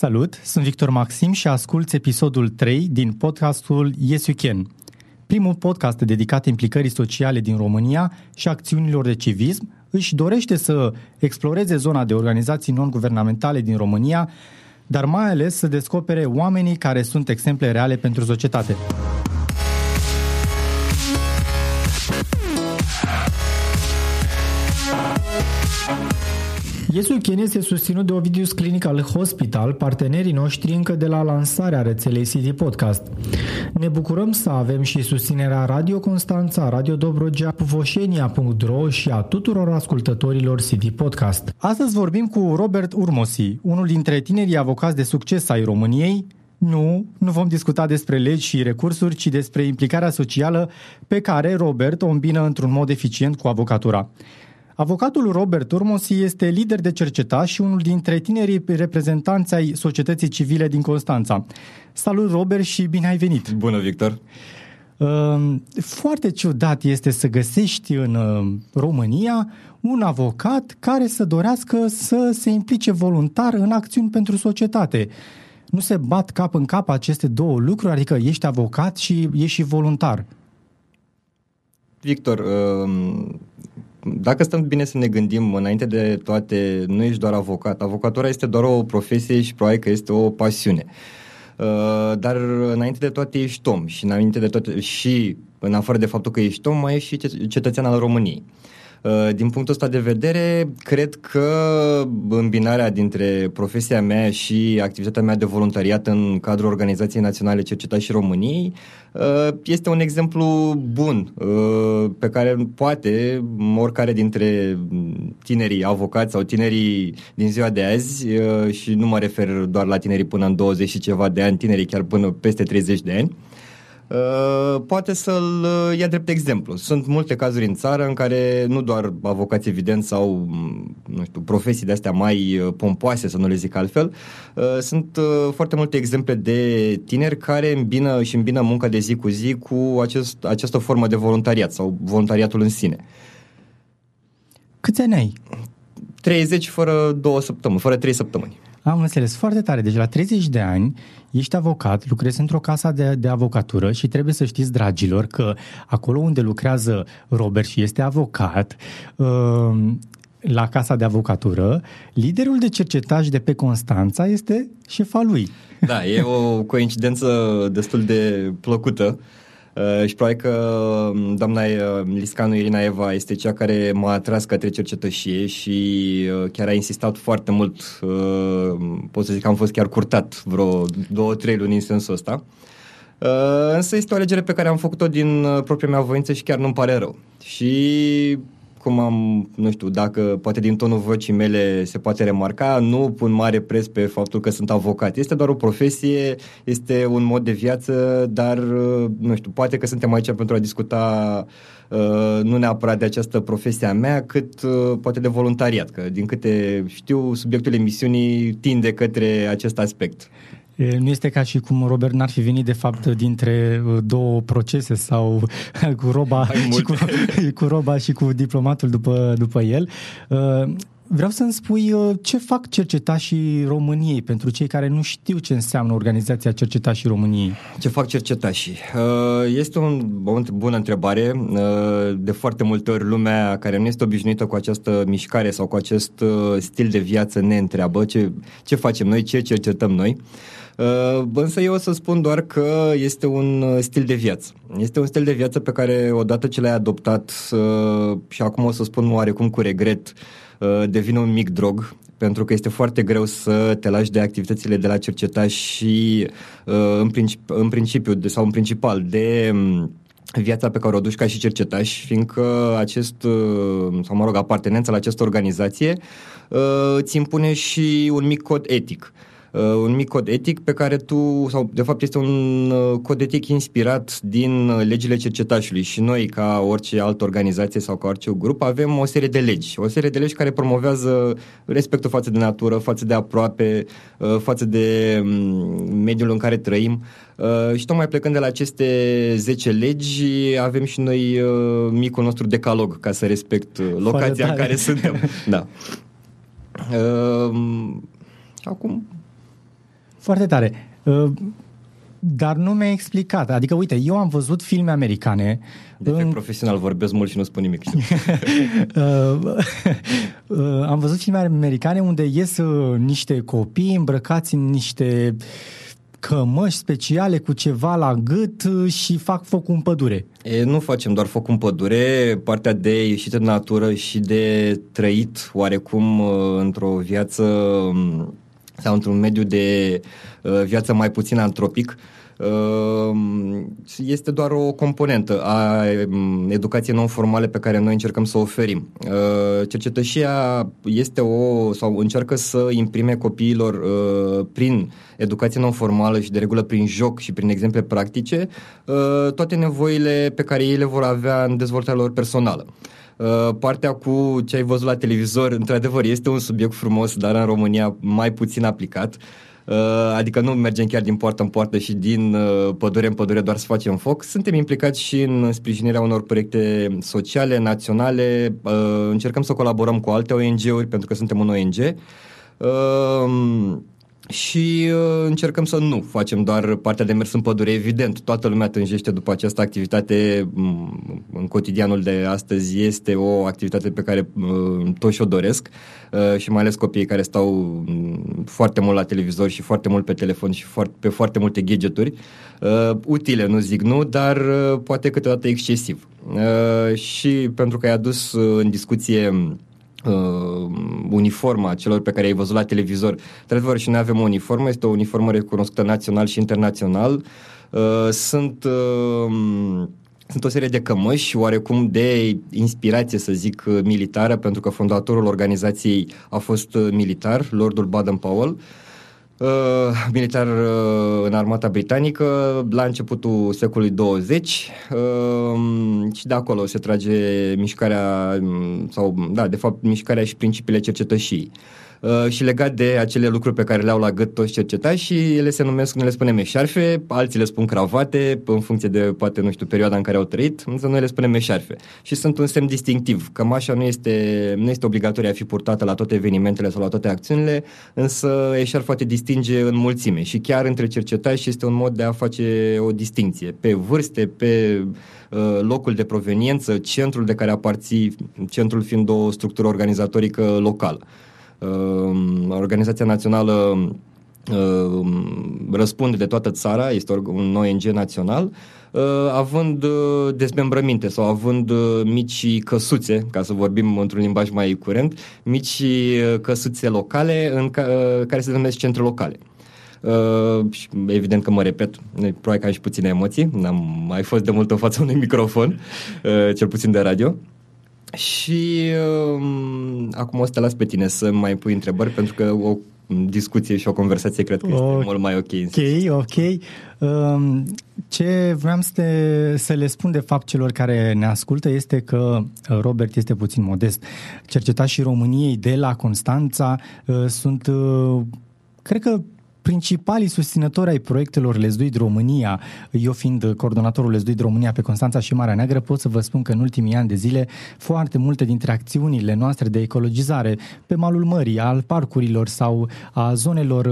Salut, sunt Victor Maxim și ascult episodul 3 din podcastul Yes You Can, primul podcast dedicat implicării sociale din România și acțiunilor de civism, își dorește să exploreze zona de organizații non-guvernamentale din România, dar mai ales să descopere oamenii care sunt exemple reale pentru societate. Iesul Chen este susținut de Ovidius Clinical Hospital, partenerii noștri încă de la lansarea rețelei City Podcast. Ne bucurăm să avem și susținerea Radio Constanța, Radio Dobrogea, Voșenia.ro și a tuturor ascultătorilor City Podcast. Astăzi vorbim cu Robert Urmosi, unul dintre tinerii avocați de succes ai României, nu, nu vom discuta despre legi și recursuri, ci despre implicarea socială pe care Robert o îmbină într-un mod eficient cu avocatura. Avocatul Robert Urmosi este lider de cercetat și unul dintre tinerii reprezentanți ai societății civile din Constanța. Salut, Robert, și bine ai venit! Bună, Victor! Ehm, foarte ciudat este să găsești în ehm, România un avocat care să dorească să se implice voluntar în acțiuni pentru societate. Nu se bat cap în cap aceste două lucruri, adică ești avocat și ești și voluntar. Victor, ehm, dacă stăm bine să ne gândim, înainte de toate, nu ești doar avocat. Avocatura este doar o profesie și probabil că este o pasiune. Uh, dar înainte de toate ești om și înainte de toate și în afară de faptul că ești om, mai ești și cetățean al României. Uh, din punctul ăsta de vedere, cred că îmbinarea dintre profesia mea și activitatea mea de voluntariat în cadrul Organizației Naționale Cercetați și României uh, este un exemplu bun uh, pe care poate oricare dintre tinerii avocați sau tinerii din ziua de azi și nu mă refer doar la tinerii până în 20 și ceva de ani, tinerii chiar până peste 30 de ani, Uh, poate să-l uh, ia drept exemplu. Sunt multe cazuri în țară în care nu doar avocați evident sau, mm, nu știu, profesii de-astea mai uh, pompoase, să nu le zic altfel, sunt foarte multe exemple de tineri care îmbină și îmbină munca de zi cu zi cu acest, această formă de voluntariat sau voluntariatul în sine. Câți ani ai? 30 fără două săptămâni, fără trei săptămâni. Am înțeles, foarte tare. Deci la 30 de ani ești avocat, lucrezi într-o casă de, de avocatură și trebuie să știți, dragilor, că acolo unde lucrează Robert și este avocat, uh, la casa de avocatură, liderul de cercetaj de pe Constanța este șefa lui. Da, e o coincidență destul de plăcută. Uh, și probabil că um, doamna uh, Liscanu Irina Eva este cea care m-a atras către cercetășie și uh, chiar a insistat foarte mult, uh, pot să zic că am fost chiar curtat vreo două, trei luni în sensul ăsta. Uh, însă este o alegere pe care am făcut-o din uh, propria mea voință și chiar nu-mi pare rău. Și cum am, nu știu, dacă poate din tonul vocii mele se poate remarca, nu pun mare preț pe faptul că sunt avocat. Este doar o profesie, este un mod de viață, dar, nu știu, poate că suntem aici pentru a discuta uh, nu neapărat de această profesie a mea, cât uh, poate de voluntariat, că din câte știu, subiectul emisiunii tinde către acest aspect. Nu este ca și cum Robert n-ar fi venit de fapt dintre uh, două procese sau cu roba, și cu, cu roba și cu diplomatul după, după el. Uh, vreau să-mi spui uh, ce fac cercetașii României pentru cei care nu știu ce înseamnă organizația cercetașii României. Ce fac cercetașii? Este o bună întrebare. De foarte multe ori lumea care nu este obișnuită cu această mișcare sau cu acest stil de viață ne întreabă ce, ce facem noi, ce cercetăm noi. Uh, însă eu o să spun doar că este un uh, stil de viață. Este un stil de viață pe care odată ce l-ai adoptat uh, și acum o să spun oarecum cu regret, devine un mic drog pentru că este foarte greu să te lași de activitățile de la cercetaj și în, principi, în principiu de, sau în principal de um, viața pe care o duci ca și cercetaș, fiindcă acest, sau mă rog, apartenența la această organizație îți impune și un mic cod etic. Uh, uh, un mic cod etic pe care tu, sau de fapt este un uh, cod etic inspirat din uh, legile cercetașului și noi, ca orice altă organizație sau ca orice grup, avem o serie de legi. O serie de legi care promovează respectul față de natură, față de aproape, uh, față de um, mediul în care trăim. Uh, și tocmai plecând de la aceste 10 legi, avem și noi uh, micul nostru decalog ca să respect uh, locația în care suntem. Da. Uh, acum, Foarte tare. Uh, dar nu mi-a explicat. Adică, uite, eu am văzut filme americane. De în... profesional vorbesc mult și nu spun nimic. am văzut filme americane unde ies niște copii îmbrăcați în niște uh, cămăși speciale cu ceva la gât uh, și fac foc în pădure. E, nu facem doar foc în pădure, partea de ieșit în natură și de trăit oarecum uh, într-o viață um, sau într-un mediu de uh, viață mai puțin antropic, Ehm, este doar o componentă a mm, educației non-formale pe care noi încercăm să o oferim. Ehm, cercetășia este o, sau încearcă să imprime copiilor ehm, prin educație non-formală și de regulă prin joc și prin exemple practice toate nevoile pe care ei le vor avea în dezvoltarea lor personală. Partea cu ce ai văzut la televizor, într-adevăr, este un subiect frumos, dar în România mai puțin aplicat. Uh, Uh, adică nu mergem chiar din poartă în poartă și din uh, pădure în pădure doar să facem foc. Suntem implicați și în sprijinirea unor proiecte sociale, naționale, uh, încercăm să colaborăm cu alte ONG-uri pentru că suntem un ONG și uh, încercăm să nu facem doar partea de mers în pădure. Evident, toată lumea tânjește după această activitate mm, în cotidianul de astăzi. Este o activitate pe care uh, toți o doresc uh, și mai ales copiii care stau mm, foarte mult la televizor și foarte mult pe telefon și foarte, pe foarte multe gadgeturi. Uh, utile, nu zic nu, dar uh, poate câteodată excesiv. Uh, și pentru că ai adus uh, în discuție uh, uniforma celor pe care ai văzut la televizor. Într-adevăr, și noi avem o uniformă, este o uniformă recunoscută național și internațional. Uh, sunt... Uh, sunt o serie de cămăși, oarecum de inspirație, să zic, militară, pentru că fondatorul organizației a fost militar, Lordul Baden-Powell. Uh, uh, militar uh, în armata britanică la începutul secolului 20 uh, și de acolo se trage mișcarea mm, sau da, de fapt mișcarea și principiile cercetășii. Uh, Uh, și legat de acele lucruri pe care le au la gât toți cercetașii, ele se numesc, noi le spunem meșarfe, alții le spun cravate, în funcție de, poate, nu știu, perioada în care au trăit, însă noi le spunem meșarfe. Și sunt un semn distinctiv. Cămașa nu este, nu este obligatorie a fi purtată la toate evenimentele sau la toate acțiunile, însă eșarfa te distinge în mulțime și chiar între cercetași este un mod de a face o distinție pe vârste, pe uh, locul de proveniență, centrul de care aparții, centrul fiind o structură organizatorică locală. Ehm, Organizația Națională ehm, răspunde de toată țara, este un ONG național, ehm, având dezmembrăminte sau având mici căsuțe, ca să vorbim într-un limbaj mai curent, mici căsuțe locale în ca, care se numesc centre locale. Uh, evident că mă repet, probabil că am și puține emoții, n-am mai fost de mult în fața unui microfon, uh, cel puțin de radio. Și uh, acum o să te las pe tine să mai pui întrebări, pentru că o discuție și o conversație cred că este okay, mult mai ok. Ok, ok. Um, ce vreau să, te, să le spun de fapt celor care ne ascultă este că uh, Robert este puțin modest. Cercetașii României de la Constanța uh, sunt, uh, cred că principalii susținători ai proiectelor Lesduit România, eu fiind coordonatorul Lesduit România pe Constanța și Marea Neagră, pot să vă spun că în ultimii ani de zile foarte multe dintre acțiunile noastre de ecologizare pe malul mării, al parcurilor sau a zonelor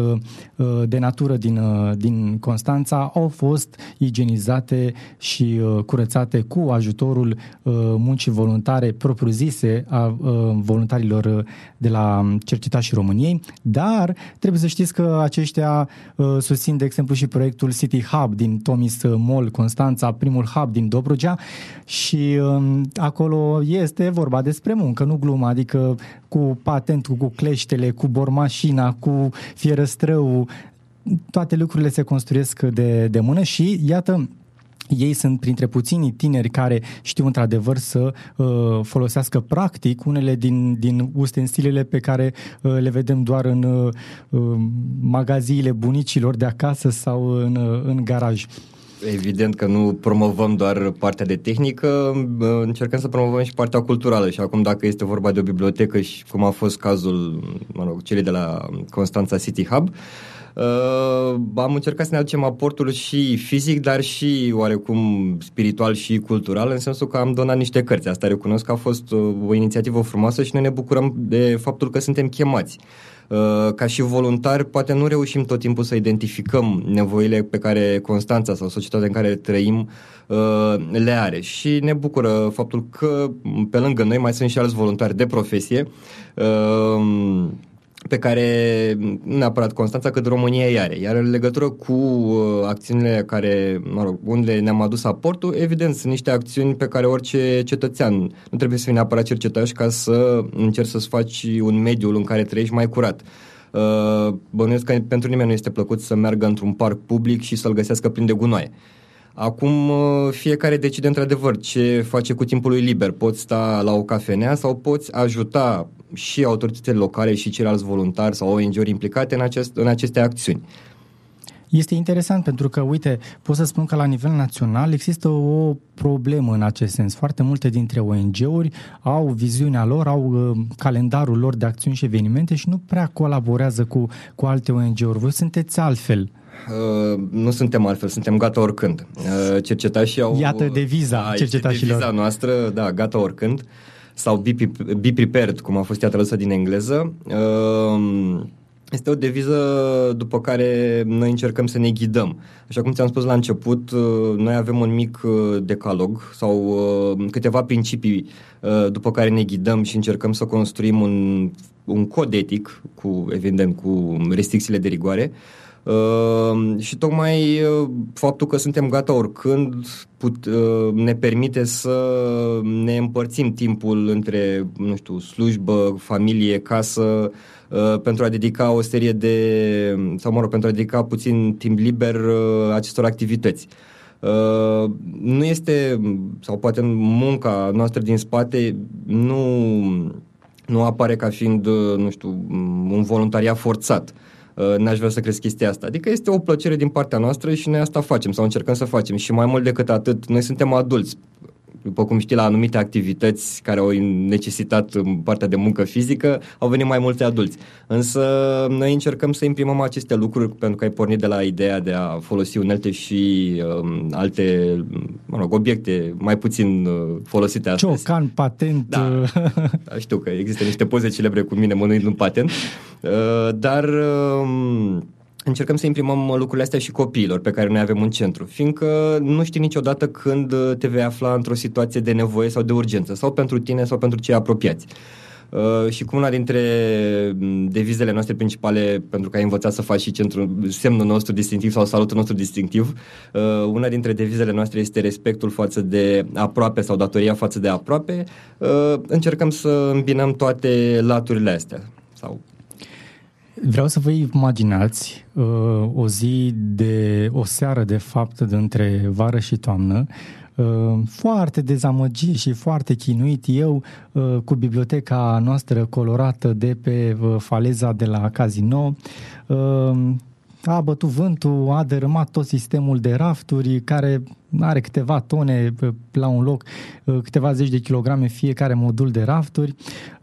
uh, de natură din, uh, din Constanța au fost igienizate și uh, curățate cu ajutorul muncii voluntare propriu-zise a voluntarilor de la Cercetașii României, dar trebuie să știți că aceștia aceea uh, susțin, de exemplu, și proiectul City Hub din Tomis Mall, Constanța, primul hub din Dobrogea. Și um, acolo este vorba despre muncă, nu glumă, adică cu patentul, cu cleștele, cu bormașina, cu fierăstrău, toate lucrurile se construiesc de, de mână și iată ei sunt printre puținii tineri care știu într-adevăr să uh, folosească practic unele din, din ustensilele pe care uh, le vedem doar în uh, magaziile bunicilor de acasă sau în, uh, în garaj. Evident că nu promovăm doar partea de tehnică, uh, încercăm să promovăm și partea culturală și acum dacă este vorba de o bibliotecă și cum a fost cazul, mă rog, celei de la Constanța City Hub, uh, Uh, am încercat să ne aducem aportul și fizic, dar și oarecum spiritual și cultural, în sensul că am donat niște cărți. Asta recunosc că a fost uh, o inițiativă frumoasă și noi ne bucurăm de faptul că suntem chemați. Uh, ca și voluntari, poate nu reușim tot timpul să identificăm nevoile pe care Constanța sau societatea în care trăim uh, le are. Și ne bucură faptul că pe lângă noi mai sunt și alți voluntari de profesie uh, pe care nu neapărat Constanța, cât România îi are. Iar în legătură cu uh, acțiunile care, mă rog, unde ne-am adus aportul, evident, sunt niște acțiuni pe care orice cetățean nu trebuie să fie neapărat cercetaș ca să încerci să-ți faci un mediu în care trăiești mai curat. Uh, bănuiesc că pentru nimeni nu este plăcut să meargă într-un parc public și să-l găsească plin de gunoaie. Acum uh, fiecare decide într-adevăr ce face cu timpul lui liber. Poți sta la o cafenea sau poți ajuta și autoritățile locale și ceilalți voluntari sau ONG-uri implicate în, acest, în aceste acțiuni. Este interesant pentru că, uite, pot să spun că la nivel național există o problemă în acest sens. Foarte multe dintre ONG-uri au viziunea lor, au uh, calendarul lor de acțiuni și evenimente și nu prea colaborează cu, cu alte ONG-uri. Voi sunteți altfel. Uh, nu suntem altfel, suntem gata oricând. Uh, cercetașii au... Iată deviza da, cercetașilor. deviza noastră, da, gata oricând. Sau be, be prepared, cum a fost ea tradusă din engleză. Uh, este o deviză după care noi încercăm să ne ghidăm. Așa cum ți-am spus la început, uh, noi avem un mic uh, decalog sau uh, câteva principii după care ne ghidăm și încercăm să construim un, un cod etic, cu, evident, cu restricțiile de rigoare. Uh, și tocmai uh, faptul că suntem gata oricând put, uh, ne permite să ne împărțim timpul între, nu știu, slujbă, familie, casă, uh, pentru a dedica o serie de, sau mă rog, pentru a dedica puțin timp liber uh, acestor activități. Uh, nu este, sau poate munca noastră din spate nu, nu apare ca fiind, uh, nu știu, un voluntariat forțat. Uh, Uh, n-aș vrea să crezi chestia asta. Adică este o plăcere din partea noastră și noi asta facem sau încercăm să facem. Și mai mult decât atât, noi suntem adulți după cum știi, la anumite activități care au necesitat partea de muncă fizică, au venit mai mulți adulți. Însă noi încercăm să imprimăm aceste lucruri pentru că ai pornit de la ideea de a folosi unelte și um, alte, mă rog, obiecte mai puțin uh, folosite astăzi. Ciocan, patent. Da, da, știu că există niște poze celebre cu mine mănâind un patent, uh, dar... Uh, încercăm să imprimăm lucrurile astea și copiilor pe care noi avem un centru, fiindcă nu știi niciodată când te vei afla într-o situație de nevoie sau de urgență, sau pentru tine sau pentru cei apropiați. Uh, și cu una dintre mm, devizele noastre principale, pentru că ai învățat să faci și centru, semnul nostru distinctiv sau salutul nostru distinctiv, uh, una dintre devizele noastre este respectul față de aproape sau datoria față de aproape. Uh, încercăm să îmbinăm toate laturile astea. Sau Vreau să vă imaginați uh, o zi de, o seară de fapt de între vară și toamnă, uh, foarte dezamăgit și foarte chinuit. Eu uh, cu biblioteca noastră colorată de pe uh, faleza de la Casino, uh, a bătut vântul, a dărâmat tot sistemul de rafturi care are câteva tone la un loc, uh, câteva zeci de kilograme fiecare modul de rafturi.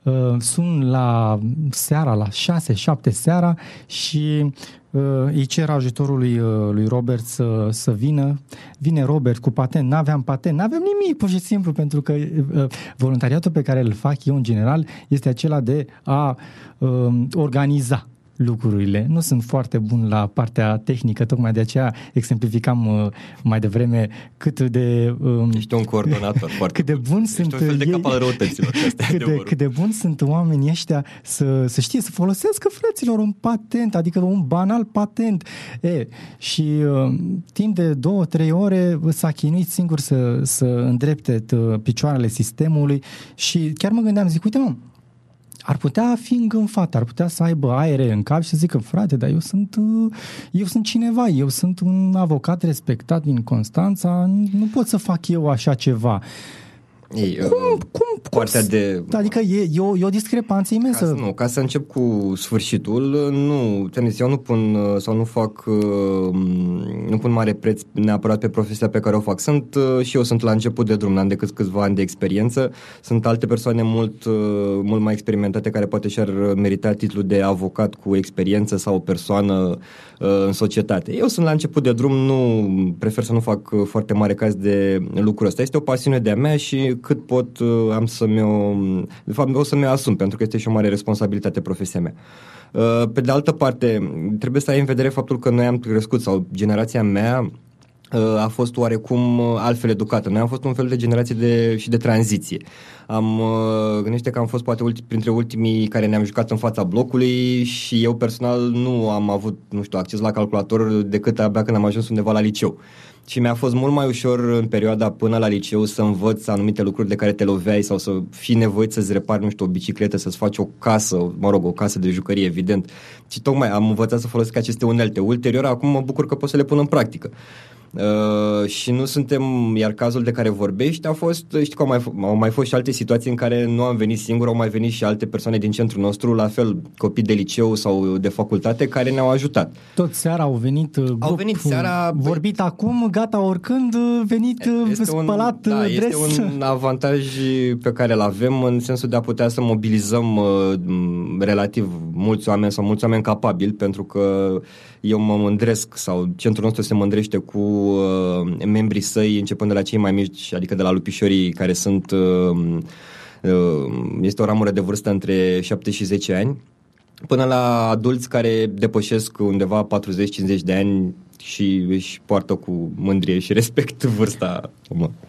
Uh, sun la seara, la 6-7 seara și uh, îi cer ajutorul lui, lui Robert să, să vină. Vine Robert cu patent, n-aveam patent, n-aveam nimic, pur și simplu, pentru că voluntariatul pe care îl fac eu în general este acela de a organiza lucrurile. Nu sunt foarte bun la partea tehnică, tocmai de aceea exemplificam uh, mai devreme cât de... Um, Ești un coordonator foarte cât de bun Ești sunt un fel de ei, cap al răutăților. Cât de, cât de bun sunt oamenii ăștia să, să știe, să folosească fraților un patent, adică un banal patent. E, și uh, timp de două, trei ore s-a chinuit singur să, să îndrepte uh, picioarele sistemului și chiar mă gândeam, zic, uite mă, ar putea fi îngânfat, ar putea să aibă aere în cap și să zică, frate, dar eu sunt, uh, eu sunt cineva, eu sunt un avocat respectat din Constanța, nu pot să fac eu așa ceva. Ei, cum, uh, cum, partea cum, de... Adică e, e, o, e o discrepanță imensă. Ca, nu, ca să încep cu sfârșitul, nu, tenis, eu nu pun uh, sau nu fac, uh, nu pun mare preț neapărat pe profesia pe care o fac. Sunt și eu sunt la început de drum, n-am decât câțiva ani de experiență. Sunt alte persoane mult, mult mai experimentate care poate și-ar merita titlul de avocat cu experiență sau o persoană în societate. Eu sunt la început de drum, nu prefer să nu fac foarte mare caz de lucrul ăsta. Este o pasiune de-a mea și cât pot am să-mi o... De fapt, o să-mi asum, pentru că este și o mare responsabilitate profesia mea. Pe de altă parte, trebuie să ai în vedere faptul că noi am crescut, sau generația mea Uh, a fost oarecum uh, altfel educată. Noi am fost un fel de generație de, și de tranziție. Am uh, gândește că am fost poate ulti, printre ultimii care ne-am jucat în fața blocului și eu personal nu am avut, nu știu, acces la calculator decât abia când am ajuns undeva la liceu. Și mi-a fost mult mai ușor în perioada până la liceu să învăț anumite lucruri de care te loveai sau să fii nevoit să-ți repari, nu știu, o bicicletă, să-ți faci o casă, mă rog, o casă de jucărie, evident. Și tocmai am învățat să folosesc aceste unelte. Ulterior, acum mă bucur că pot să le pun în practică. Uh, și nu suntem, iar cazul de care vorbești a fost, știi că au mai, au mai fost și alte situații în care nu am venit singur, au mai venit și alte persoane din centrul nostru, la fel copii de liceu sau de facultate care ne-au ajutat. Tot seara au venit uh, grup, au venit seara, vorbit băi, acum, gata, oricând, uh, venit este spălat, un, da, dres. Este un avantaj pe care îl avem în sensul de a putea să mobilizăm uh, relativ mulți oameni sau mulți oameni capabili, pentru că eu mă mândresc sau centrul nostru se mândrește cu uh, membrii săi începând de la cei mai mici, adică de la lupișorii care sunt uh, uh, este o ramură de vârstă între 7 și 10 ani până la adulți care depășesc undeva 40-50 de ani și își poartă cu mândrie și respect vârsta.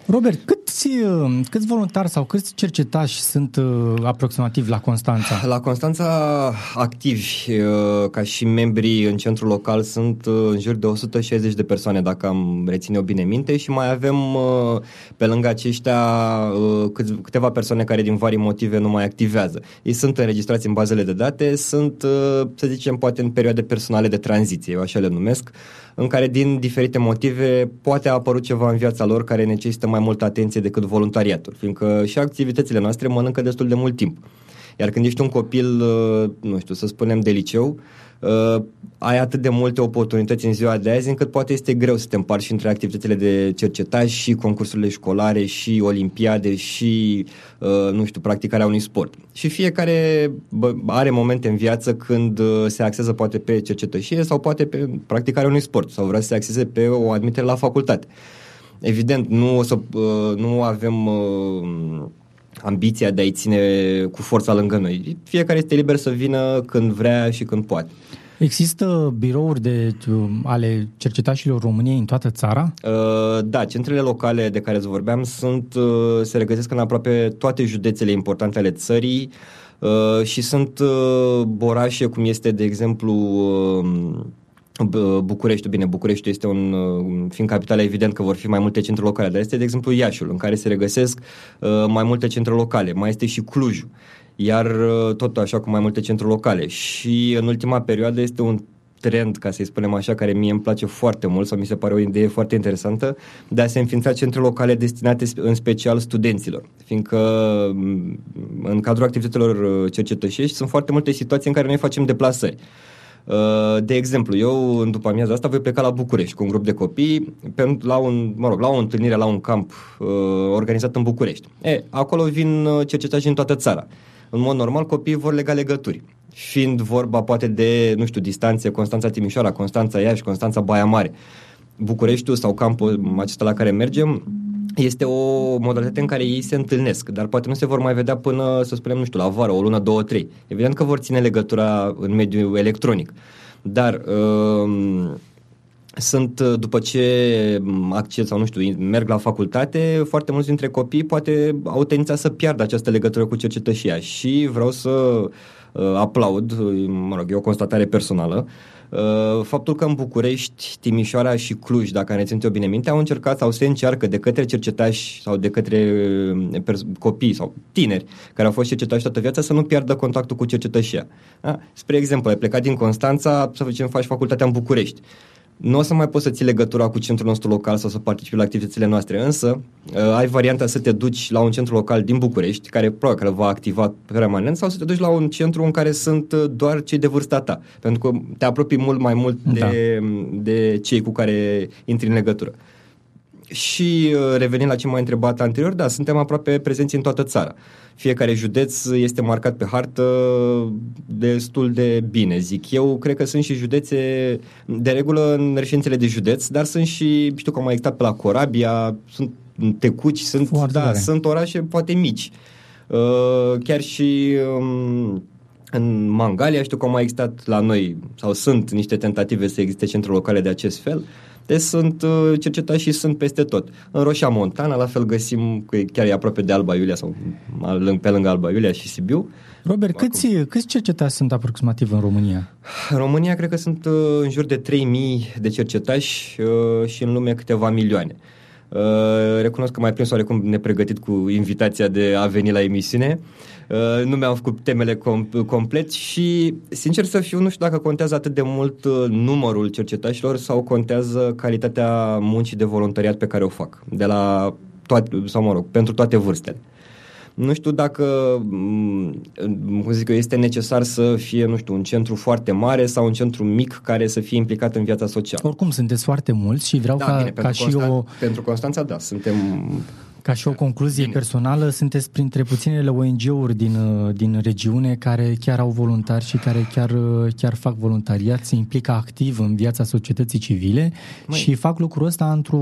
Robert, câți, uh, câți voluntari sau câți cercetași sunt uh, aproximativ la Constanța? La Constanța activi uh, ca și membrii în centrul local sunt în jur de 160 de persoane, dacă am reține o bine minte, și mai avem pe lângă aceștia câteva persoane care din vari motive nu mai activează. Ei sunt înregistrați în bazele de date, sunt, să zicem, poate în perioade personale de tranziție, eu așa le numesc, în care din diferite motive poate a apărut ceva în viața lor care necesită mai multă atenție decât voluntariatul, fiindcă și activitățile noastre mănâncă destul de mult timp. Iar când ești un copil, uh, nu știu, să spunem de liceu, uh, ai atât de multe oportunități în ziua de azi încât poate este greu să te împarți între activitățile de cercetaj și concursurile școlare și olimpiade și, uh, nu știu, practicarea unui sport. Și fiecare bă, are momente în viață când uh, se axează poate pe cercetășie sau poate pe practicarea unui sport sau vrea să se axeze pe o admitere la facultate. Evident, nu o să uh, nu avem uh, ambiția de a-i ține cu forța lângă noi. Fiecare este liber să vină când vrea și când poate. Există birouri de, ale cercetașilor României în toată țara? Uh, da, centrele locale de care îți vorbeam sunt, uh, se regăsesc în aproape toate județele importante ale țării uh, și sunt uh, orașe cum este, de exemplu, uh, București, bine, București este un, uh, fiind capitală, evident că vor fi mai multe centre locale, dar este, de exemplu, Iașiul, în care se regăsesc uh, mai multe centre locale. Mai este și Clujul, iar uh, tot așa cu mai multe centre locale. Și în ultima perioadă este un trend, ca să-i spunem așa, care mie îmi place foarte mult sau mi se pare o idee foarte interesantă, de a se înființa centre locale destinate în special studenților. Fiindcă mm, în cadrul activităților uh, cercetășești sunt foarte multe situații în care noi facem deplasări. Uh, de exemplu, eu în după amiaza asta voi pleca la București cu un grup de copii pentru, la, un, mă rog, la o întâlnire la un camp uh, organizat în București. E, acolo vin uh, cercetași din toată țara. În mod normal, copiii vor lega legături. Fiind vorba poate de, nu știu, distanțe Constanța Timișoara, Constanța Iași, Constanța Baia Mare. Bucureștiul sau campul acesta la care mergem este o modalitate în care ei se întâlnesc, dar poate nu se vor mai vedea până, să spunem, nu știu, la vară, o lună, două, trei. Evident că vor ține legătura în mediul electronic, dar uh, sunt, după ce acces sau nu știu, merg la facultate, foarte mulți dintre copii poate au tendința să piardă această legătură cu cercetășia și vreau să uh, aplaud, mă rog, e o constatare personală, uh, Uh, faptul că în București, Timișoara și Cluj, dacă ne țin o bine minte, au încercat sau se încearcă de către cercetași sau de către uh, copii sau tineri care au fost cercetași toată viața să nu piardă contactul cu cercetășia. Da? Spre exemplu, ai plecat din Constanța să facem faci facultatea în București nu o să mai poți să ții legătura cu centrul nostru local sau să participi la activitățile noastre, însă uh, ai varianta să te duci la un centru local din București, care probabil că va activa permanent, sau să te duci la un centru în care sunt uh, doar cei de vârsta ta, pentru că te apropii mult mai mult de, da. de cei cu care intri în legătură. Și uh, revenind la ce m-ai întrebat anterior, da, suntem aproape prezenți în toată țara. Fiecare județ este marcat pe hartă destul de bine, zic eu. Cred că sunt și județe, de regulă în reședințele de județ, dar sunt și, știu că am mai existat pe la Corabia, sunt tecuci, sunt, da, sunt orașe poate mici. Uh, chiar și um, în Mangalia știu că au mai existat la noi, sau sunt niște tentative să existe centre locale de acest fel. Deci sunt uh, cercetați și sunt peste tot. În Roșia Montana, la fel găsim, că chiar e aproape de Alba Iulia sau pe lângă Alba Iulia și Sibiu. Robert, câți, câți cercetași sunt aproximativ în România? În România cred că sunt uh, în jur de 3000 de cercetași uh, și în lume câteva milioane. Recunosc că mai prins oarecum nepregătit cu invitația de a veni la emisiune. Uh, nu mi-am făcut temele com- complet și, sincer să fiu, nu știu dacă contează atât de mult uh, numărul cercetașilor sau contează calitatea muncii de voluntariat pe care o fac, de la toate, sau mă rog, pentru toate vârstele. Nu știu dacă, mm, cum zic eu, este necesar să fie, nu știu, un centru foarte mare sau un centru mic care să fie implicat în viața socială. Oricum, sunteți foarte mulți și vreau da, ca, bine, ca și Constan- o... Pentru Constanța, da, suntem ca și o concluzie Bine. personală, sunteți printre puținele ONG-uri din, uh, din regiune care chiar au voluntari și care chiar, uh, chiar fac voluntariat, se implică activ în viața societății civile Măi. și fac lucrul ăsta într-o,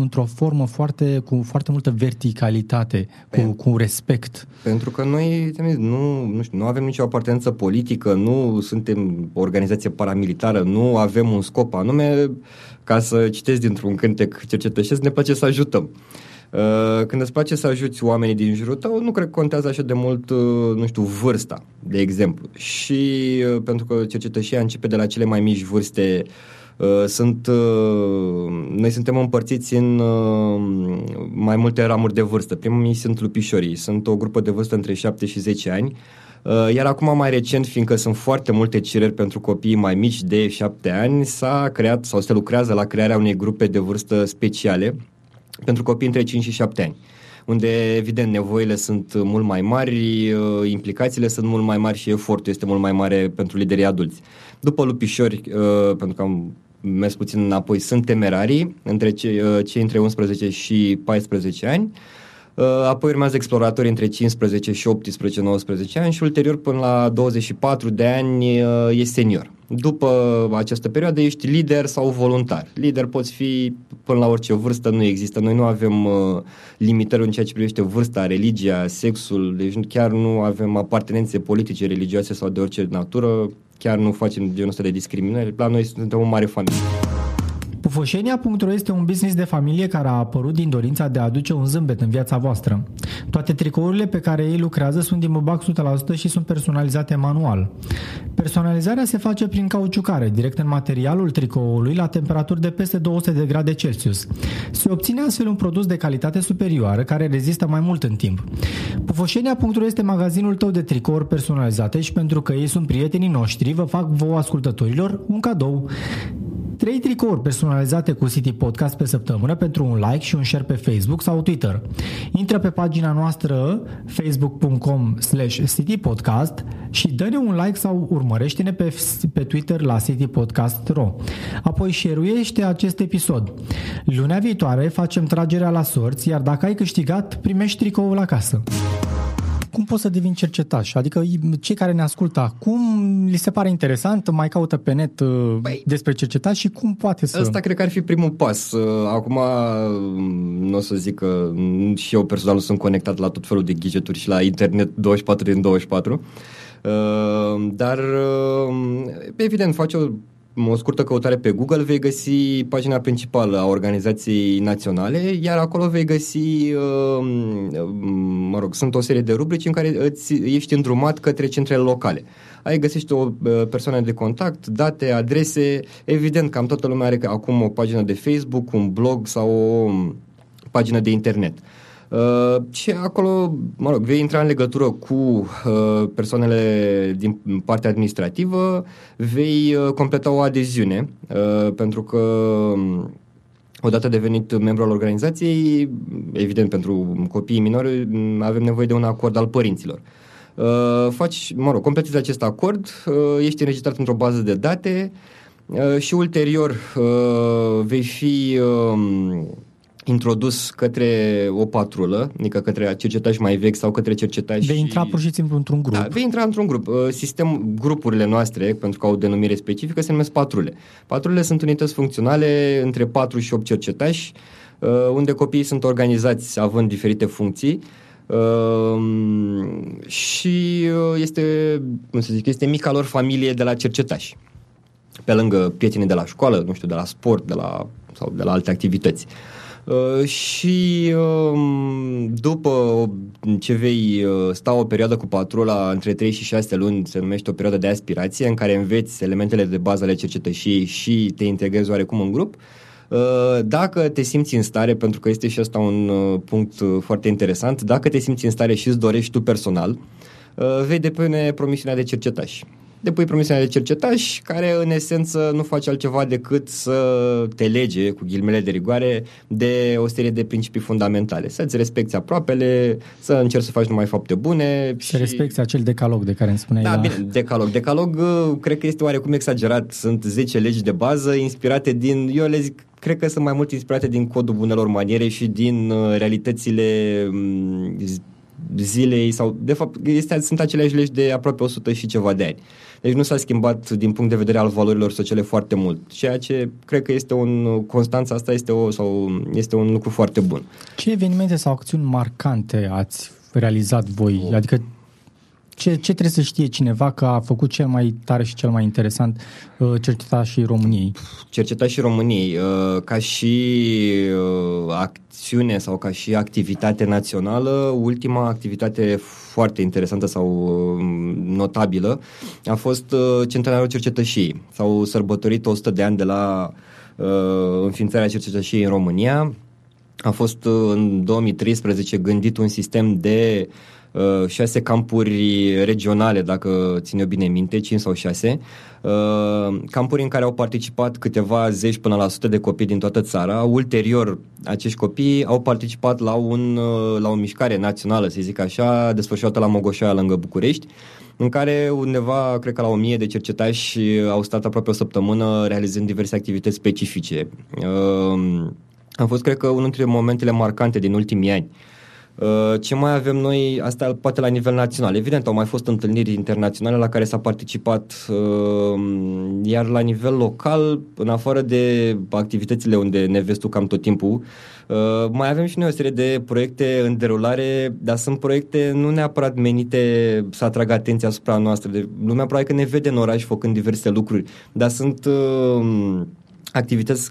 într-o formă foarte, cu foarte multă verticalitate, cu, cu respect. Pentru că noi nu, nu, știu, nu avem nicio apartenență politică, nu suntem o organizație paramilitară, nu avem un scop anume, ca să citesc dintr-un cântec cercetășesc, ne place să ajutăm. Uh, când îți place să ajuți oamenii din jurul tău, nu cred că contează așa de mult, uh, nu știu, vârsta, de exemplu. Și uh, pentru că cercetășia începe de la cele mai mici vârste, sunt, noi suntem împărțiți în mai multe ramuri de vârstă. Primii sunt lupișorii, sunt o grupă de vârstă între 7 și 10 ani, iar acum mai recent, fiindcă sunt foarte multe cereri pentru copii mai mici de 7 ani, s-a creat sau se lucrează la crearea unei grupe de vârstă speciale, pentru copii între 5 și 7 ani unde, evident, nevoile sunt mult mai mari, uh, implicațiile sunt mult mai mari și efortul este mult mai mare pentru liderii adulți. După lupișori, uh, pentru că am mers puțin înapoi, sunt temerarii, între cei, uh, cei între 11 și 14 ani, apoi urmează exploratorii între 15 și 18-19 ani și ulterior până la 24 de ani e senior. După această perioadă ești lider sau voluntar. Lider poți fi până la orice vârstă, nu există. Noi nu avem uh, limitări în ceea ce privește vârsta, religia, sexul, deci chiar nu avem apartenențe politice, religioase sau de orice natură, chiar nu facem genul ăsta de discriminare. La noi suntem o mare familie. Pufoșenia.ro este un business de familie care a apărut din dorința de a aduce un zâmbet în viața voastră. Toate tricourile pe care ei lucrează sunt din bubac 100% și sunt personalizate manual. Personalizarea se face prin cauciucare, direct în materialul tricoului la temperaturi de peste 200 de grade Celsius. Se obține astfel un produs de calitate superioară care rezistă mai mult în timp. Pufoșenia.ro este magazinul tău de tricouri personalizate și pentru că ei sunt prietenii noștri, vă fac vouă ascultătorilor un cadou. 3 tricouri personalizate cu City Podcast pe săptămână pentru un like și un share pe Facebook sau Twitter. Intră pe pagina noastră facebook.com slash citypodcast și dă-ne un like sau urmărește-ne pe, pe Twitter la citypodcast.ro. Apoi share acest episod. Lunea viitoare facem tragerea la sorți, iar dacă ai câștigat, primești tricoul acasă cum poți să devin cercetaș? Adică cei care ne ascultă acum li se pare interesant, mai caută pe net uh, Băi, despre cercetaș și cum poate să... Asta cred că ar fi primul pas. Uh, acum nu o să zic că și eu personal sunt conectat la tot felul de gadgeturi și la internet 24 din 24. Uh, dar evident face o o scurtă căutare pe Google vei găsi pagina principală a organizației naționale, iar acolo vei găsi, uh, mă rog, sunt o serie de rubrici în care îți ești îndrumat către centrele locale. Ai găsești o uh, persoană de contact, date, adrese, evident, cam toată lumea are acum o pagină de Facebook, un blog sau o pagină de internet. Uh, Uh, și acolo, mă rog, vei intra în legătură cu uh, persoanele din partea administrativă, vei uh, completa o adeziune, uh, pentru că um, Odată devenit membru al organizației, evident pentru copiii minori, avem nevoie de un acord al părinților. Uh, faci, mă rog, completezi acest acord, uh, ești înregistrat într-o bază de date uh, și ulterior uh, vei fi uh, introdus către o patrulă, adică către cercetași mai vechi sau către cercetași... Vei intra pur și simplu într-un grup. Da, vei intra într-un grup. Uh, sistem, grupurile noastre, pentru că au o denumire specifică, se numesc patrule. Patrulele sunt unități funcționale între 4 și 8 cercetași unde copiii sunt organizați având diferite funcții și este, cum să zic, este mica lor familie de la cercetași. Pe lângă prietenii de la școală, nu știu, de la sport, de la, sau de la alte activități. Uh, și uh, după ce vei uh, sta o perioadă cu patrula între 3 și 6 luni, se numește o perioadă de aspirație, în care înveți elementele de bază ale cercetășiei și te integrezi oarecum în grup, uh, dacă te simți în stare, pentru că este și asta un uh, punct foarte interesant, dacă te simți în stare și îți dorești tu personal, vei depune promisiunea de cercetași depui promisiunea de cercetaș, care în esență nu face altceva decât să te lege, cu ghilmele de rigoare, de o serie de principii fundamentale. Să-ți respecti aproapele, să încerci să faci numai fapte bune. Să și... respecti acel decalog de care îmi spuneai. Da, la... bine, decalog. Decalog uh, cred că este oarecum exagerat. Sunt 10 legi de bază inspirate din, eu le zic, cred că sunt mai mult inspirate din codul bunelor maniere și din uh, realitățile mm, zilei sau, de fapt, este, sunt aceleași legi de aproape 100 și ceva de ani. Deci nu s-a schimbat din punct de vedere al valorilor sociale foarte mult, ceea ce cred că este un, constanța asta este, o, sau este un lucru foarte bun. Ce evenimente sau acțiuni marcante ați realizat voi? Oh. Adică ce, ce trebuie să știe cineva că a făcut cel mai tare și cel mai interesant uh, cercetașii României? Cercetașii României, uh, ca și uh, acțiune sau ca și activitate națională, ultima activitate foarte interesantă sau notabilă a fost Centenarul Cercetășii. S-au sărbătorit 100 de ani de la înființarea cercetășiei în România. A fost în 2013 gândit un sistem de uh, Uh, șase campuri regionale, dacă țin eu bine minte, 5 sau 6, uh, campuri în care au participat câteva zeci până la sute de copii din toată țara. Ulterior, acești copii au participat la, un, uh, la o mișcare națională, să zic așa, desfășurată la Mogoșoaia, lângă București, în care undeva, cred că la o mie de cercetași au stat aproape o săptămână realizând diverse activități specifice. Am fost, cred că, unul dintre momentele marcante din ultimii ani. Uh, ce mai avem noi, asta poate la nivel național. Evident, au mai fost întâlniri internaționale la care s-a participat, uh, iar la nivel local, în afară de activitățile unde ne vezi tu cam tot timpul, uh, mai avem și noi o serie de proiecte în derulare, dar sunt proiecte nu neapărat menite să atragă atenția asupra noastră. De, lumea probabil că ne vede în oraș făcând diverse lucruri, dar sunt activități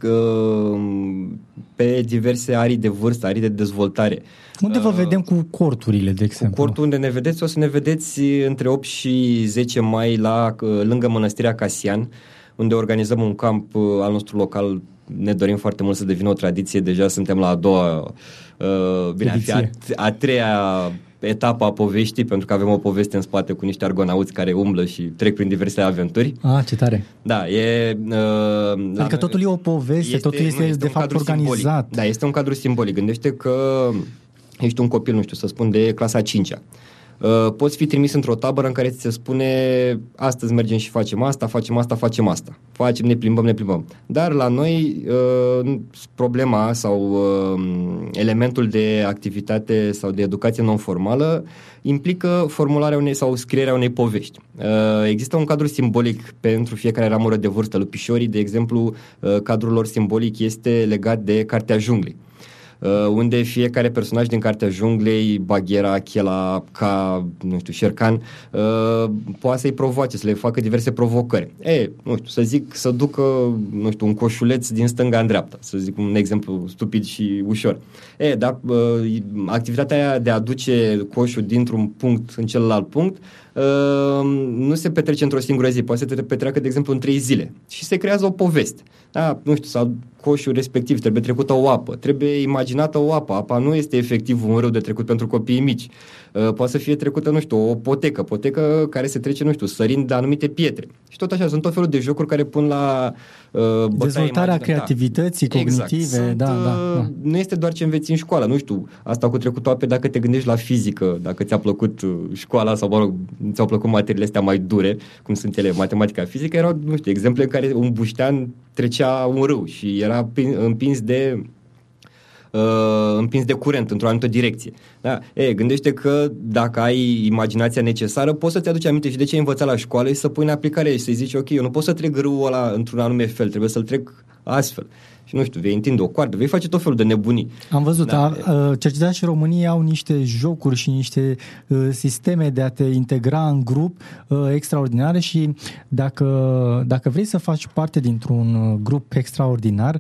pe diverse arii de vârstă, arii de dezvoltare. Unde vă uh, vedem cu corturile, de exemplu? Cu cortul unde ne vedeți, o să ne vedeți între 8 și 10 mai la, uh, lângă Mănăstirea Casian, unde organizăm un camp uh, al nostru local. Ne dorim foarte mult să devină o tradiție. Deja suntem la a doua, uh, bine, a, a, a treia etapa a poveștii, pentru că avem o poveste în spate cu niște argonauți care umblă și trec prin diverse aventuri. Ah, ce tare! Da, e... Uh, adică la, totul e o poveste, este, totul este, este de fapt organizat. Simbolic. Da, este un cadru simbolic. Gândește că ești un copil, nu știu, să spun, de clasa 5-a. Uh, poți fi trimis într-o tabără în care ți se spune astăzi mergem și facem asta, facem asta, facem asta. Facem, ne plimbăm, ne plimbăm. Dar la noi uh, problema sau uh, elementul de activitate sau de educație non-formală implică formularea unei sau scrierea unei povești. Există un cadru simbolic pentru fiecare ramură de vârstă. Lupișorii, de exemplu, cadrul lor simbolic este legat de Cartea Junglei uh, unde fiecare personaj din Cartea Junglei, Baghera, Chela, ca, nu știu, Șercan, uh, poate să-i provoace, să le facă diverse provocări. E, nu știu, să zic, să ducă, nu știu, un coșuleț din stânga în dreapta, să zic un exemplu stupid și ușor. E, dar uh, activitatea aia de a duce coșul dintr-un punct în celălalt punct, uh, nu se petrece într-o singură zi, poate să se petreacă, de exemplu, în trei zile. Și se creează o poveste. Da, nu știu, sau coșul respectiv, trebuie trecută o apă, trebuie imaginată o apă. Apa nu este efectiv un râu de trecut pentru copiii mici. Uh, poate să fie trecută, nu știu, o potecă, potecă care se trece, nu știu, sărind de anumite pietre. Și tot așa, sunt tot felul de jocuri care pun la uh, Dezvoltarea da. creativității da. cognitive, exact. da, da, da. Nu este doar ce înveți în școală, nu știu, asta cu trecutul ape dacă te gândești la fizică, dacă ți-a plăcut uh, școala sau, mă rog, ți-au plăcut materiile astea mai dure, cum sunt ele, matematica, fizică, erau, nu știu, exemple în care un buștean trecea un râu și era împins de uh, împins de curent într-o anumită direcție. Da? E, gândește că dacă ai imaginația necesară, poți să-ți aduci aminte și de ce ai învățat la școală și să pui în aplicare și să-i zici, ok, eu nu pot să trec râul ăla într-un anume fel, trebuie să-l trec astfel și nu știu, vei întinde o coardă, vei face tot felul de nebunii. Am văzut, da. cercetarea și România au niște jocuri și niște uh, sisteme de a te integra în grup uh, extraordinare și dacă, dacă vrei să faci parte dintr-un uh, grup extraordinar,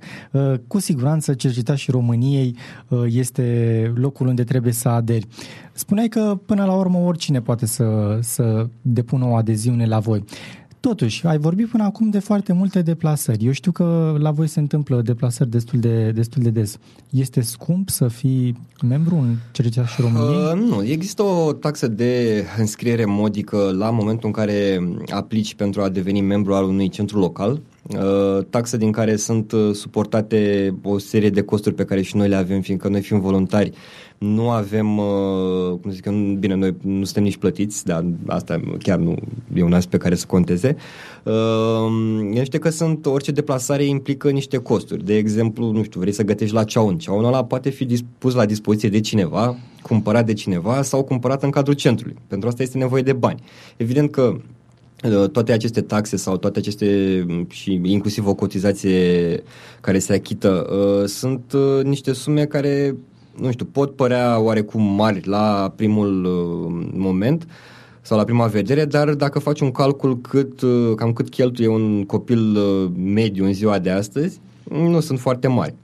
cu siguranță cercetarea și României este locul unde trebuie să aderi. Spuneai că până la urmă oricine poate să, să depună o adeziune la voi. Totuși, ai vorbit până acum de foarte multe deplasări. Eu știu că la voi se întâmplă deplasări destul de, destul de des. Este scump să fii membru în și României? Uh, nu, există o taxă de înscriere modică la momentul în care aplici pentru a deveni membru al unui centru local. Uh, taxe din care sunt uh, suportate o serie de costuri pe care și noi le avem, fiindcă noi fiind voluntari nu avem, uh, cum zic eu, bine, noi nu suntem nici plătiți, dar asta chiar nu e un aspect care să conteze. Este că sunt, orice deplasare implică niște costuri. De exemplu, nu știu, vrei să gătești la ceaun. Ceaunul ăla poate fi dispus la dispoziție de cineva, cumpărat de cineva sau cumpărat în cadrul centrului. Pentru asta este nevoie de bani. Evident că Uh, toate aceste taxe sau toate aceste mm, și inclusiv o cotizație care se achită uh, sunt uh, niște sume care nu știu, pot părea oarecum mari la primul uh, moment sau la prima vedere, dar dacă faci un calcul cât, uh, cam cât cheltuie un copil uh, mediu în ziua de astăzi, nu sunt foarte mari.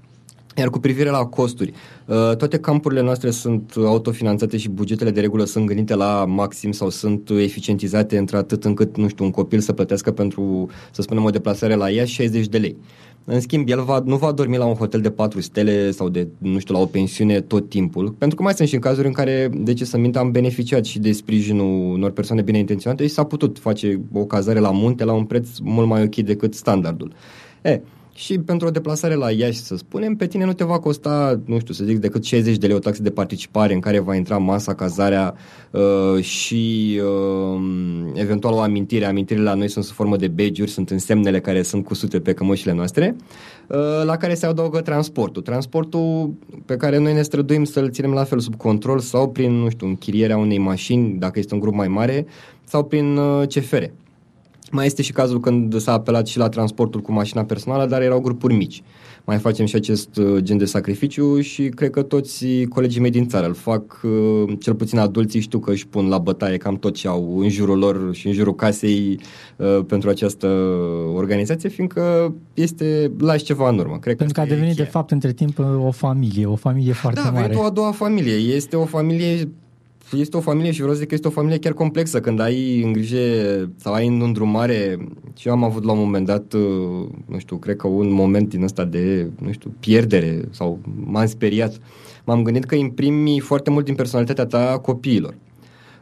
Iar cu privire la costuri, uh, toate campurile noastre sunt autofinanțate și bugetele de regulă sunt gândite la maxim sau sunt eficientizate într-atât încât, nu știu, un copil să plătească pentru, să spunem, o deplasare la ea 60 de lei. În schimb, el va, nu va dormi la un hotel de 4 stele sau de, nu știu, la o pensiune tot timpul, pentru că mai sunt și în cazuri în care, de ce să minte, am beneficiat și de sprijinul unor persoane bine intenționate și s-a putut face o cazare la munte la un preț mult mai ok decât standardul. E, și pentru o deplasare la Iași, să spunem, pe tine nu te va costa, nu știu, să zic, decât 60 de lei o taxă de participare în care va intra masa, cazarea uh, și uh, eventual o amintire. Amintirile la noi sunt sub formă de badge sunt însemnele care sunt cusute pe cămășile noastre, uh, la care se adaugă transportul. Transportul pe care noi ne străduim să-l ținem la fel sub control sau prin, nu știu, închirierea unei mașini, dacă este un grup mai mare, sau prin uh, CFR. Mai este și cazul când s-a apelat și la transportul cu mașina personală, dar erau grupuri mici. Mai facem și acest uh, gen de sacrificiu și cred că toți colegii mei din țară îl fac, uh, cel puțin adulții știu că își pun la bătaie cam tot ce au în jurul lor și în jurul casei uh, pentru această organizație, fiindcă este la ceva în urmă. Cred pentru că, că a devenit de fapt între timp o familie, o familie foarte da, mare. Da, o a doua familie. Este o familie este o familie și vreau să zic că este o familie chiar complexă când ai în grijă sau ai în îndrumare și eu am avut la un moment dat, uh, nu știu, cred că un moment din ăsta de, nu știu, pierdere sau m-am speriat. M-am gândit că imprimi foarte mult din personalitatea ta copiilor.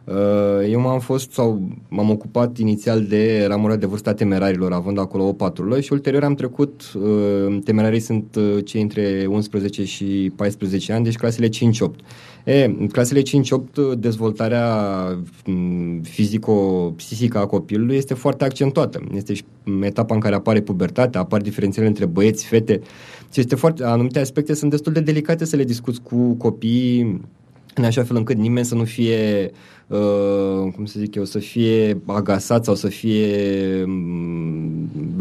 Uh, eu m-am fost sau m-am ocupat inițial de ramura de vârstă a temerarilor, având acolo o patrulă și ulterior am trecut, uh, temerarii sunt cei între 11 și 14 ani, deci clasele 5-8. E, în clasele 5-8, dezvoltarea mm, fizico-psihică a copilului este foarte accentuată. Este și etapa în care apare pubertatea, apar diferențele între băieți, fete. Și este foarte, anumite aspecte sunt destul de delicate să le discuți cu copiii în așa fel încât nimeni să nu fie Uh, cum să zic eu, să fie agasat sau să fie um,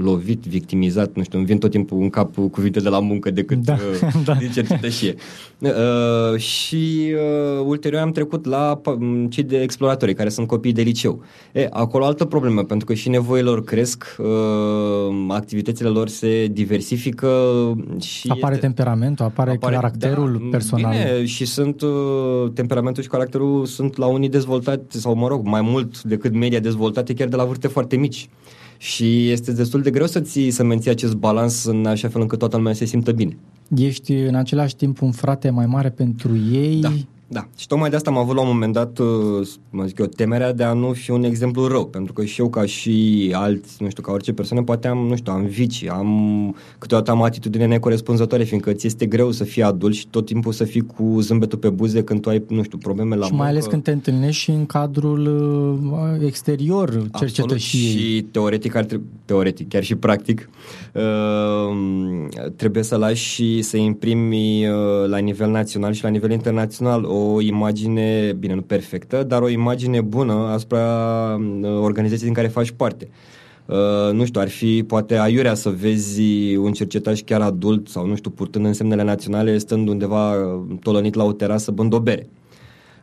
lovit, victimizat, nu știu, îmi vin tot timpul în cap cuvinte de la muncă decât da, uh, da. din cercetășie. Uh, și uh, ulterior am trecut la um, cei de exploratorii, care sunt copii de liceu. E, acolo altă problemă, pentru că și nevoile lor cresc, uh, activitățile lor se diversifică și... Apare este, temperamentul, apare, apare caracterul da, personal. Bine, și sunt, uh, temperamentul și caracterul sunt la unii dezvoltați dezvoltate, sau mă rog, mai mult decât media dezvoltate chiar de la vârste foarte mici. Și este destul de greu să ți să menții acest balans în așa fel încât toată lumea se simtă bine. Ești în același timp un frate mai mare pentru ei? Da. Da, și tocmai de asta am avut la un moment dat, uh, mă zic eu, temerea de a nu fi un exemplu rău, pentru că și eu ca și alți, nu știu, ca orice persoană, poate am, nu știu, am vicii, am, câteodată am atitudine necorespunzătoare, fiindcă ți este greu să fii adult și tot timpul să fii cu zâmbetul pe buze când tu ai, nu știu, probleme la Și mai ales când te întâlnești și în cadrul uh, exterior cercetășiei. și teoretic, ar trebui, teoretic, chiar și practic, uh, trebuie să lași și să imprimi uh, la nivel național și la nivel internațional o o imagine, bine, nu perfectă, dar o imagine bună asupra uh, organizației din care faci parte. Uh, nu știu, ar fi poate aiurea să vezi un cercetaș chiar adult sau nu știu, purtând însemnele naționale, stând undeva tolănit la o terasă bând o bere.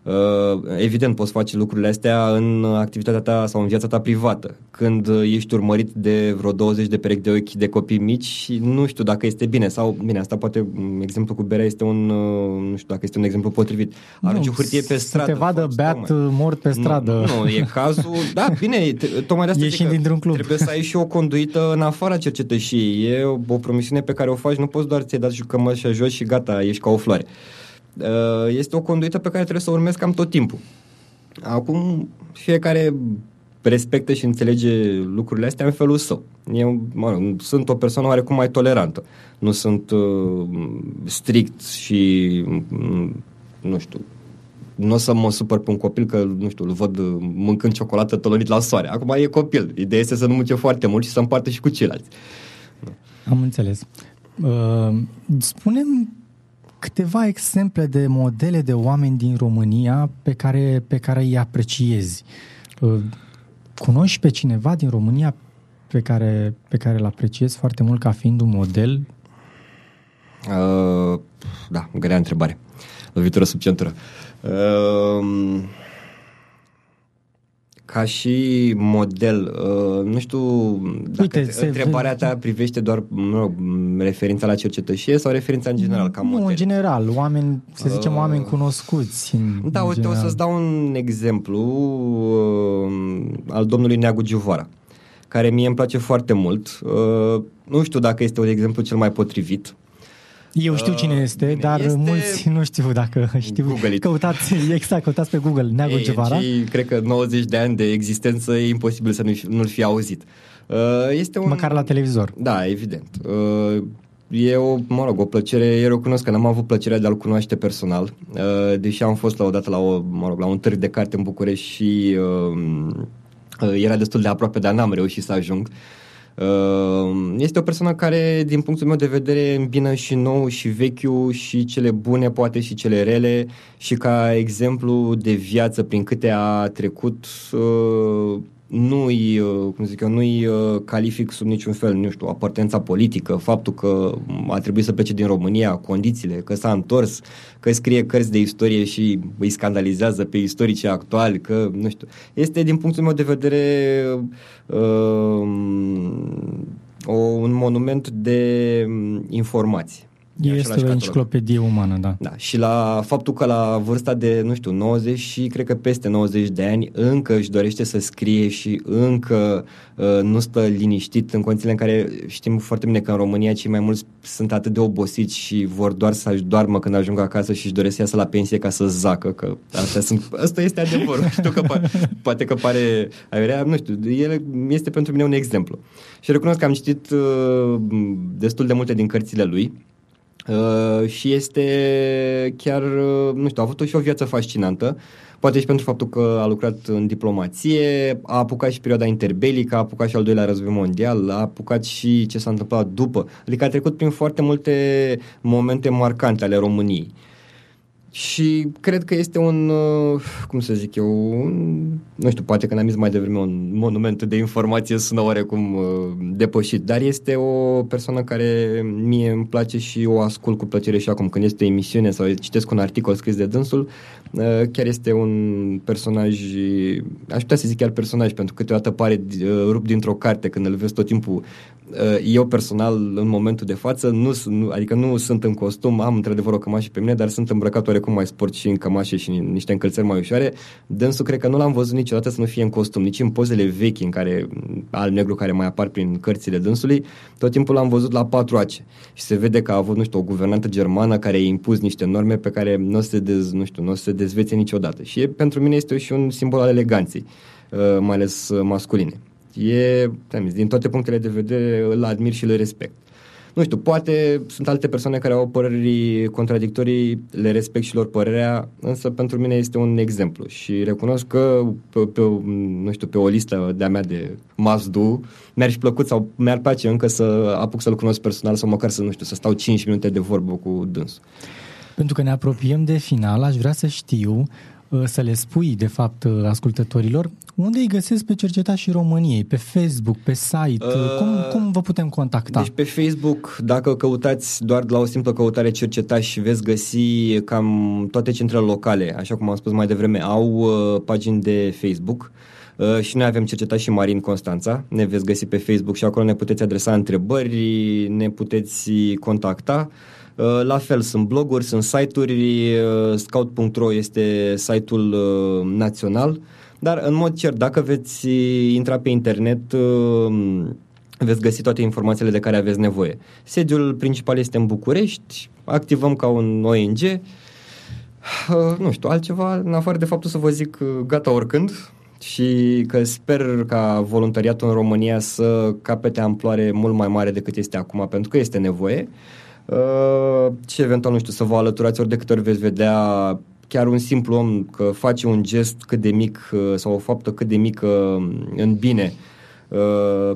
Uh, evident, poți face lucrurile astea în activitatea ta sau în viața ta privată. Când ești urmărit de vreo 20 de perechi de ochi de copii mici și nu știu dacă este bine. Sau, bine, asta poate, exemplu cu berea este un, uh, nu știu dacă este un exemplu potrivit. Arunci o hârtie pe stradă. Să te vadă beat tocmai. mort pe stradă. Nu, nu, e cazul, da, bine, tocmai de asta Ieșind dintr-un club. trebuie să ai și o conduită în afara cercetășiei. E o, o promisiune pe care o faci, nu poți doar ți-ai dat și cămășa jos și gata, ești ca o floare. Uh, este o conduită pe care trebuie să o urmez cam tot timpul. Acum, fiecare respectă și înțelege lucrurile astea în felul său. Eu mă rog, sunt o persoană oarecum mai tolerantă. Nu sunt uh, strict și mm, nu știu, nu o să mă supăr pe un copil că, nu știu, îl văd mâncând ciocolată tolonit la soare. Acum e copil. Ideea este să nu mânce foarte mult și să împartă și cu ceilalți. Am înțeles. Uh, spunem câteva exemple de modele de oameni din România pe care, pe care îi apreciezi. Uh, cunoști pe cineva din România pe care, pe care îl apreciezi foarte mult ca fiind un model? Uh, da, grea întrebare. Lovitură sub centură. Uh, ca și model, uh, nu știu dacă Uite, te, se... întrebarea ta privește doar nu, referința la cercetășie sau referința în general ca model? Nu, în general, oameni, să zicem, uh, oameni cunoscuți. În, da, în uite, general. o să-ți dau un exemplu uh, al domnului Neagu Giuvara, care mie îmi place foarte mult. Uh, nu știu dacă este un exemplu cel mai potrivit, eu știu cine uh, este, uh, dar este... mulți nu știu dacă știu. Google căutați, exact, căutați pe Google Neagu Ei, Cevara. Și cred că 90 de ani de existență e imposibil să nu, nu-l fi auzit. Uh, este un... Măcar la televizor. Da, evident. Uh, e o, mă rog, o plăcere, eu recunosc că n-am avut plăcerea de a-l cunoaște personal, uh, deși am fost la o dată la, o, mă rog, la un târg de carte în București și uh, uh, era destul de aproape, dar n-am reușit să ajung. Uh, Ehm, este o persoană care, din punctul meu de vedere, îmbină și nou și vechiul și cele bune, poate și cele rele. Și ca exemplu de viață prin câte a trecut uh, nu-i, uh, cum zic eu, nu-i uh, calific sub niciun fel, nu știu, apartența politică, faptul că a trebuit să plece din România, condițiile, că s-a întors, că scrie cărți de istorie și îi scandalizează pe istorici actuali, că, nu știu, este din punctul meu de vedere uh, o, un monument de um, informație. Este o enciclopedie umană, da. Da, și la faptul că la vârsta de, nu știu, 90 și cred că peste 90 de ani încă își dorește să scrie și încă uh, nu stă liniștit în condițiile în care știm foarte bine că în România cei mai mulți sunt atât de obosiți și vor doar să-și doarmă când ajung acasă și își doresc să iasă la pensie ca să zacă, că astea sunt, asta este adevărul. știu că po- poate că pare aiurea, nu știu, el este pentru mine un exemplu. Și recunosc că am citit uh, destul de multe din cărțile lui, Uh, și este chiar, uh, nu știu, a avut și o viață fascinantă, poate și pentru faptul că a lucrat în diplomație, a apucat și perioada interbelică, a apucat și al doilea război mondial, a apucat și ce s-a întâmplat după, adică a trecut prin foarte multe momente marcante ale României. Uh, și cred că este un, uh, cum să zic eu, un, nu știu, poate că n-am zis mai devreme un monument de informație sună oarecum uh, depășit, dar este o persoană care mie îmi place și o ascult cu plăcere și acum când este emisiune sau citesc un articol scris de dânsul, uh, chiar este un personaj, aș putea să zic chiar personaj, pentru că câteodată pare rup dintr-o carte când îl vezi tot timpul. Eu personal în momentul de față nu, nu, adică nu sunt în costum, am într-adevăr o cămașă pe mine, dar sunt îmbrăcat oarecum mai sport și în cămașe și în niște încălțări mai ușoare. Dânsul cred că nu l-am văzut niciodată să nu fie în costum, nici în pozele vechi în care, alb-negru care mai apar prin cărțile dânsului, tot timpul l-am văzut la patru ace. Și se vede că a avut, nu știu, o guvernantă germană care i-a impus niște norme pe care nu se, dez, nu știu, nu se dezvețe niciodată. Și e, pentru mine este și un simbol al eleganței, uh, mai ales uh, masculine. E, din toate punctele de vedere, îl admir și îl respect nu știu, poate sunt alte persoane care au păreri contradictorii, le respect și lor părerea, însă pentru mine este un exemplu și recunosc că pe, pe, nu știu, pe o listă de-a mea de must do, mi-ar fi plăcut sau mi-ar place încă să apuc să-l cunosc personal sau măcar să, nu știu, să stau 5 minute de vorbă cu dânsul. Pentru că ne apropiem de final, aș vrea să știu uh, să le spui, de fapt, uh, ascultătorilor, unde îi găsesc pe cercetașii României? Pe Facebook, pe site? Uh, cum, cum vă putem contacta? Deci pe Facebook, dacă căutați doar la o simplă căutare cercetași, veți găsi cam toate centrele locale, așa cum am spus mai devreme, au uh, pagini de Facebook. Uh, și noi avem cercetași și Marin Constanța, ne veți găsi pe Facebook și acolo ne puteți adresa întrebări, ne puteți contacta. Uh, la fel, sunt bloguri, sunt site-uri, uh, scout.ro este site-ul uh, național, dar în mod cert, dacă veți intra pe internet, veți găsi toate informațiile de care aveți nevoie. Sediul principal este în București, activăm ca un ONG, nu știu, altceva, în afară de faptul să vă zic gata oricând, și că sper ca voluntariatul în România să capete amploare mult mai mare decât este acum, pentru că este nevoie. Uh, și eventual, nu știu, să vă alăturați ori de câte ori veți vedea chiar un simplu om că face un gest cât de mic uh, sau o faptă cât de mică în bine. Uh,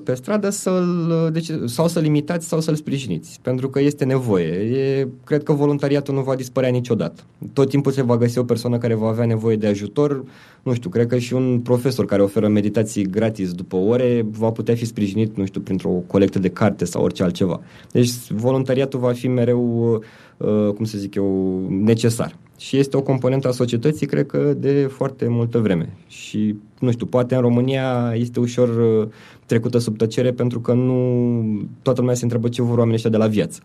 pe stradă să-l, deci, sau să-l limitați sau să-l sprijiniți, pentru că este nevoie. E, cred că voluntariatul nu va dispărea niciodată. Tot timpul se va găsi o persoană care va avea nevoie de ajutor, nu știu, cred că și un profesor care oferă meditații gratis după ore va putea fi sprijinit, nu știu, printr-o colectă de carte sau orice altceva. Deci voluntariatul va fi mereu, uh, cum să zic eu, necesar și este o componentă a societății, cred că, de foarte multă vreme. Și, nu știu, poate în România este ușor uh, trecută sub tăcere pentru că nu toată lumea se întreabă ce vor oamenii ăștia de la viață.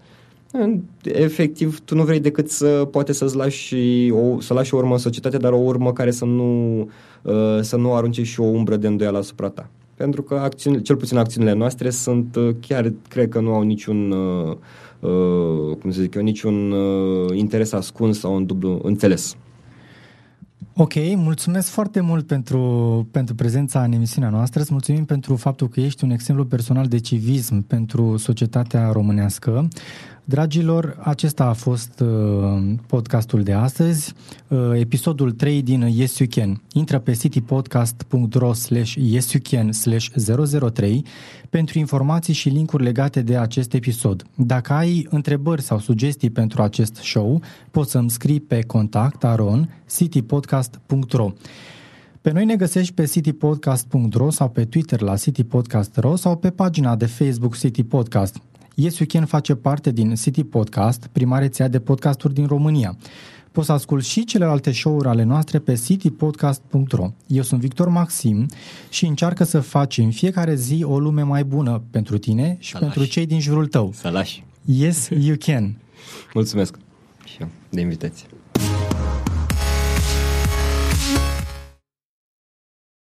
Efectiv, tu nu vrei decât să poate să-ți lași o, să lași o urmă în societate, dar o urmă care să nu, uh, să nu arunce și o umbră de îndoială asupra ta. Pentru că acțiuni, cel puțin acțiunile noastre sunt uh, chiar, cred că nu au niciun uh, uh, cum să zic eu, niciun uh, interes ascuns sau un dublu înțeles. Ok, mulțumesc foarte mult pentru, pentru prezența în emisiunea noastră. Îți mulțumim pentru faptul că ești un exemplu personal de civism pentru societatea românească. Dragilor, acesta a fost uh, podcastul de astăzi, uh, episodul 3 din Yes You Can. Intră pe citypodcast.ro slash yesyoucan slash 003 pentru informații și linkuri legate de acest episod. Dacă ai întrebări sau sugestii pentru acest show, poți să-mi scrii pe contact aron citypodcast.ro pe noi ne găsești pe citypodcast.ro sau pe Twitter la citypodcast.ro sau pe pagina de Facebook City Podcast. Yes Weekend face parte din City Podcast, prima rețea de podcasturi din România. Poți să ascult și celelalte show-uri ale noastre pe citypodcast.ro. Eu sunt Victor Maxim și încearcă să faci în fiecare zi o lume mai bună pentru tine și să pentru lași. cei din jurul tău. Să lași. Yes, you can. Mulțumesc și eu de invitație.